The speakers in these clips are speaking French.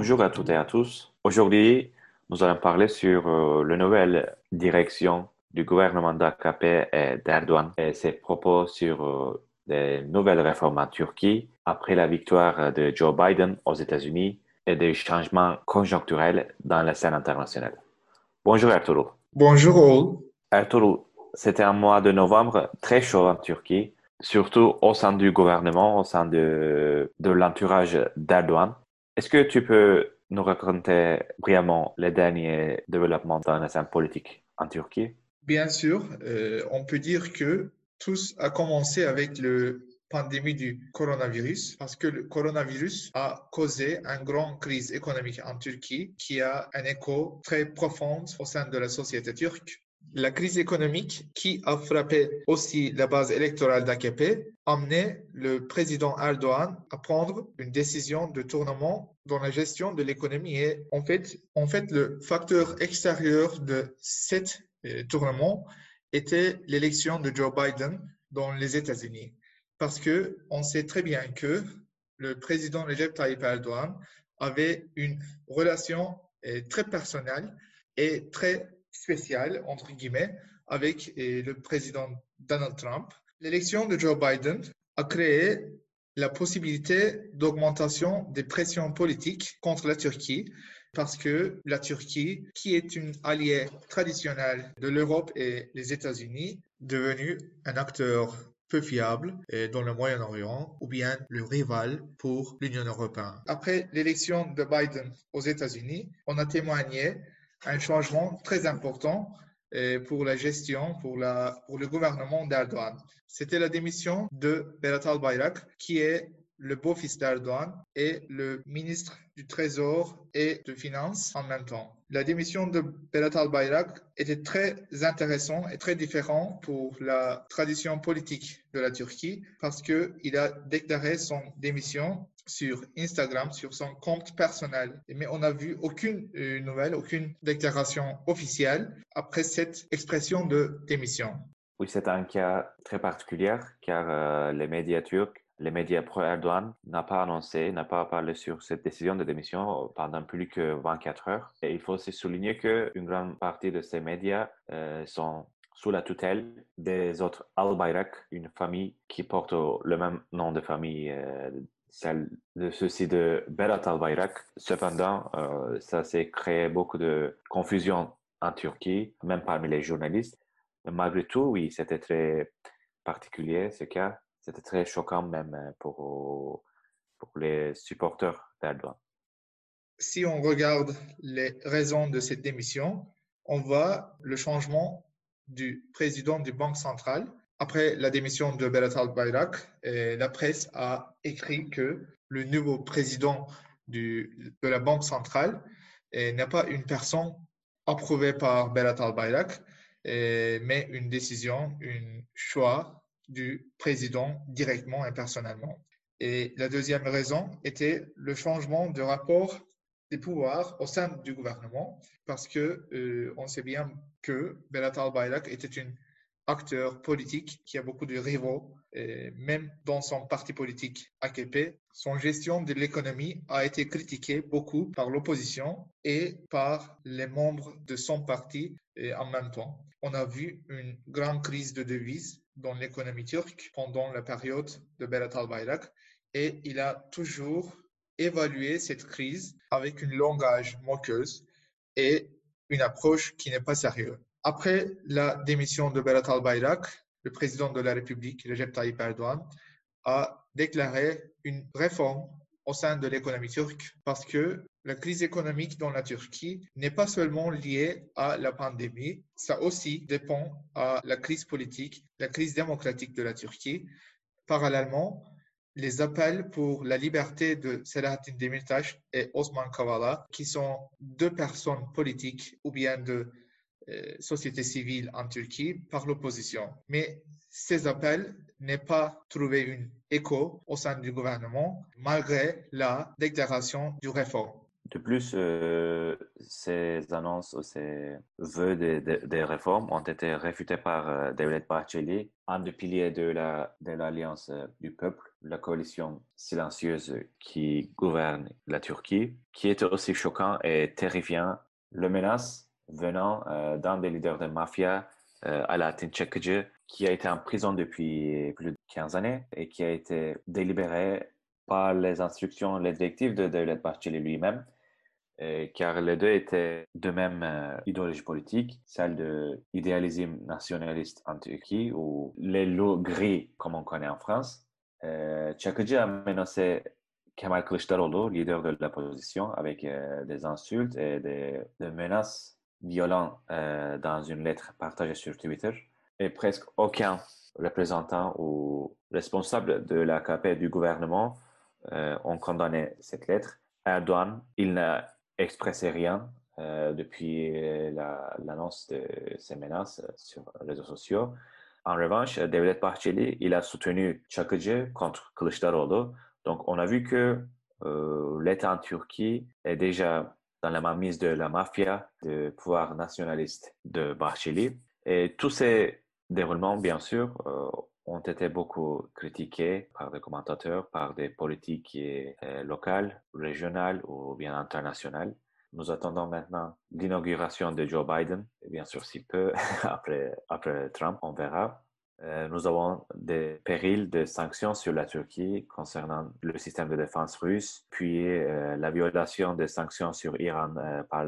Bonjour à toutes et à tous. Aujourd'hui, nous allons parler sur euh, la nouvelle direction du gouvernement d'AKP et d'Erdogan et ses propos sur euh, des nouvelles réformes en Turquie après la victoire de Joe Biden aux États-Unis et des changements conjoncturels dans la scène internationale. Bonjour Arturo. Bonjour all. Arturo, c'était un mois de novembre très chaud en Turquie, surtout au sein du gouvernement, au sein de, de l'entourage d'Erdogan. Est-ce que tu peux nous raconter brièvement les derniers développements dans la politique en Turquie? Bien sûr, euh, on peut dire que tout a commencé avec la pandémie du coronavirus parce que le coronavirus a causé une grande crise économique en Turquie qui a un écho très profond au sein de la société turque. La crise économique qui a frappé aussi la base électorale d'AKP amené le président Erdogan à prendre une décision de tournement dans la gestion de l'économie. Et en fait, en fait, le facteur extérieur de cet euh, tournement était l'élection de Joe Biden dans les États-Unis. Parce que on sait très bien que le président Recep Tayyip Erdogan avait une relation euh, très personnelle et très spécial, entre guillemets, avec le président Donald Trump. L'élection de Joe Biden a créé la possibilité d'augmentation des pressions politiques contre la Turquie parce que la Turquie, qui est une alliée traditionnelle de l'Europe et des États-Unis, devenu un acteur peu fiable dans le Moyen-Orient ou bien le rival pour l'Union européenne. Après l'élection de Biden aux États-Unis, on a témoigné un changement très important euh, pour la gestion, pour, le gouvernement d'Erdogan. C'était la démission de Berat al-Bayrak, qui est le beau-fils d'Erdogan et le ministre du Trésor et de Finances en même temps. La démission de Berat al-Bayrak était très intéressant et très différent pour la tradition politique de la Turquie parce qu'il a déclaré son démission sur Instagram, sur son compte personnel. Mais on n'a vu aucune euh, nouvelle, aucune déclaration officielle après cette expression de démission. Oui, c'est un cas très particulier car euh, les médias turcs, les médias pro-Erdogan n'ont pas annoncé, n'ont pas parlé sur cette décision de démission pendant plus que 24 heures. Et il faut aussi souligner qu'une grande partie de ces médias euh, sont sous la tutelle des autres Al-Bayrak, une famille qui porte le même nom de famille celle de ceci de Berat al-Bayrak. Cependant, euh, ça s'est créé beaucoup de confusion en Turquie, même parmi les journalistes. Malgré tout, oui, c'était très particulier ce cas. C'était très choquant même euh, pour, pour les supporters d'Erdogan. Si on regarde les raisons de cette démission, on voit le changement du président du Banque centrale après la démission de Berat al-Bayrak, la presse a écrit que le nouveau président de la Banque centrale n'est pas une personne approuvée par Berat al-Bayrak, mais une décision, un choix du président directement et personnellement. Et la deuxième raison était le changement de rapport des pouvoirs au sein du gouvernement, parce que euh, on sait bien que Berat al-Bayrak était une acteur politique qui a beaucoup de rivaux, et même dans son parti politique AKP. Son gestion de l'économie a été critiquée beaucoup par l'opposition et par les membres de son parti en même temps. On a vu une grande crise de devises dans l'économie turque pendant la période de Berat al-Bayrak et il a toujours évalué cette crise avec une langage moqueuse et une approche qui n'est pas sérieuse. Après la démission de Berat al-Bayrak, le président de la République, Recep Tayyip Erdogan, a déclaré une réforme au sein de l'économie turque parce que la crise économique dans la Turquie n'est pas seulement liée à la pandémie, ça aussi dépend à la crise politique, la crise démocratique de la Turquie. Parallèlement, les appels pour la liberté de Selahattin Demirtas et Osman Kavala, qui sont deux personnes politiques ou bien de société civile en Turquie par l'opposition. Mais ces appels n'ont pas trouvé un écho au sein du gouvernement malgré la déclaration du réforme. De plus, euh, ces annonces ou ces vœux des réformes ont été réfutés par euh, David Barcelli, un des piliers de l'Alliance euh, du peuple, la coalition silencieuse qui gouverne la Turquie, qui est aussi choquant et terrifiant. Le menace venant d'un des leaders de mafia, Alaaddin Çakıcı, qui a été en prison depuis plus de 15 années et qui a été délibéré par les instructions, les directives de Devlet Bahçeli lui-même, euh, car les deux étaient de même euh, idéologie politique, celle de l'idéalisme nationaliste en Turquie ou les loups gris comme on connaît en France. Euh, a menacé Kemal Kılıçdaroğlu, leader de l'opposition, avec euh, des insultes et des menaces violentes dans une lettre partagée sur Twitter. Et presque aucun représentant ou responsable de l'AKP du gouvernement euh, ont condamné cette lettre. Erdogan, il n'a expressé rien euh, depuis l'annonce de ces menaces sur les réseaux sociaux. En revanche, Devlet Bahçeli, il a soutenu Çakıcı contre Kılıçdaroğlu. Donc, on a vu que euh, l'État en Turquie est déjà dans la mainmise de la mafia, du pouvoir nationaliste de Bahçeli. Et tous ces déroulements, bien sûr, ont été beaucoup critiqués par des commentateurs, par des politiques euh, locales, régionales ou bien internationales. Nous attendons maintenant l'inauguration de Joe Biden, bien sûr si peu après Trump, on verra. Euh, nous avons des périls de sanctions sur la Turquie concernant le système de défense russe, puis euh, la violation des sanctions sur l'Iran par,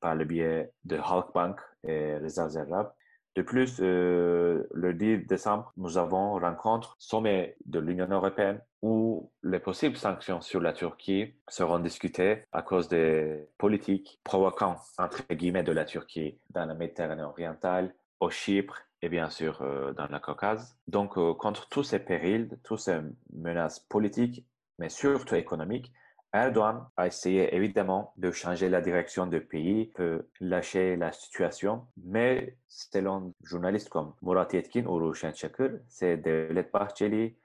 par le biais de Halkbank et les arabes. De plus, euh, le 10 décembre, nous avons rencontre sommet de l'Union européenne où les possibles sanctions sur la Turquie seront discutées à cause des politiques provoquant, entre guillemets, de la Turquie dans la Méditerranée orientale, au Chypre et bien sûr euh, dans le Caucase. Donc, euh, contre tous ces périls, toutes ces menaces politiques, mais surtout économiques, Erdogan a essayé évidemment de changer la direction du pays, de lâcher la situation, mais selon journalistes comme Murat Yetkin ou Ruşen Çakır, c'est Devlet Bahçeli,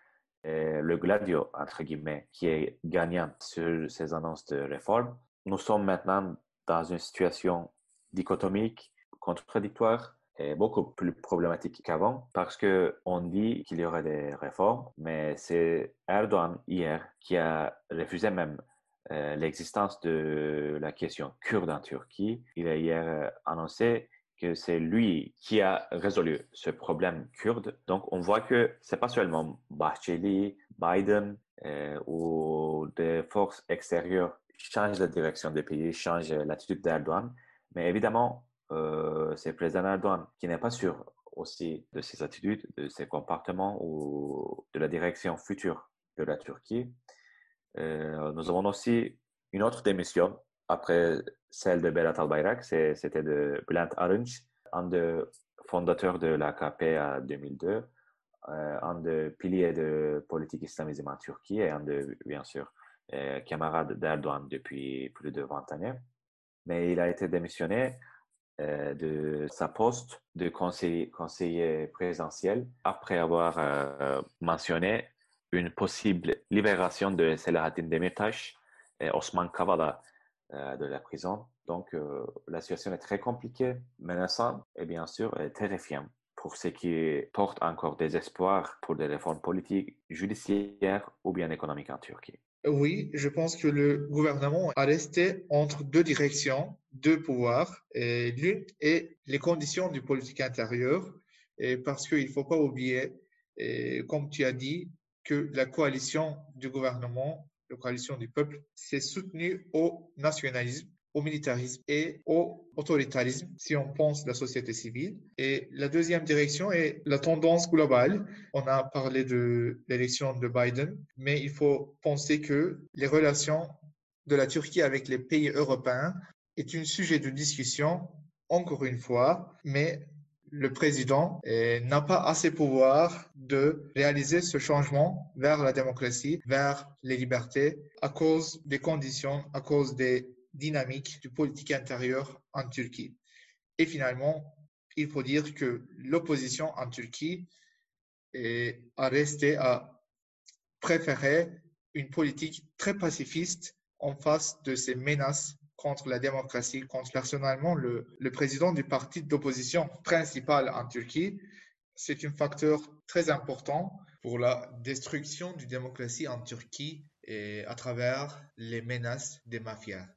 le gladio, entre guillemets, qui est gagnant sur ces annonces de réforme. Nous sommes maintenant dans une situation dichotomique, contradictoire, beaucoup plus problématique qu'avant parce que on dit qu'il y aurait des réformes, mais c'est Erdogan hier qui a refusé même euh, l'existence de la question kurde en Turquie. Il a hier euh, annoncé que c'est lui qui a résolu ce problème kurde. Donc, on voit que c'est pas seulement Bahçeli, Biden euh, ou des forces extérieures changent la direction du pays, changent l'attitude d'Erdogan, mais évidemment, c'est le président Erdogan qui n'est pas sûr aussi de ses attitudes, de ses comportements ou de la direction future de la Turquie. Euh, nous avons aussi une autre démission après celle de Berat Albayrak, c'était de Bülent Arınç, un des fondateurs de l'AKP en 2002, euh, un des piliers de politique islamisme en Turquie et un de, bien sûr, euh, camarade d'Erdogan depuis plus de 20 années. Mais il a été démissionné de sa poste de conseiller, présidentiel après avoir mentionné une possible libération de Selahattin Demirtas et Osman Kavala euh, de la prison. Donc, euh, la situation est très compliquée, menaçante et bien sûr terrifiante pour ceux qui portent encore des espoirs pour des réformes politiques, judiciaires ou bien économiques en Turquie. Oui, je pense que le gouvernement a resté entre deux directions, deux pouvoirs. L'une est les conditions du politique intérieur, parce qu'il ne faut pas oublier, comme tu as dit, que la coalition du gouvernement, la coalition du peuple, s'est soutenue au nationalisme, au militarisme et au autoritarisme, si on pense la société civile. Et la deuxième direction est la tendance globale. On a parlé de l'élection de Biden, mais il faut penser que les relations de la Turquie avec les pays européens est un sujet de discussion, encore une fois, mais le président eh, n'a pas assez pouvoir de réaliser ce changement vers la démocratie, vers les libertés, à cause des conditions, à cause des dynamiques du politique intérieur en Turquie. Et finalement, il faut dire que l'opposition en Turquie eh, a resté à préférer une politique très pacifiste en face de ces menaces contre la démocratie, contre personnellement le, président du parti d'opposition principal en Turquie. C'est un facteur très important pour la destruction de la démocratie en Turquie et à travers les menaces des mafias.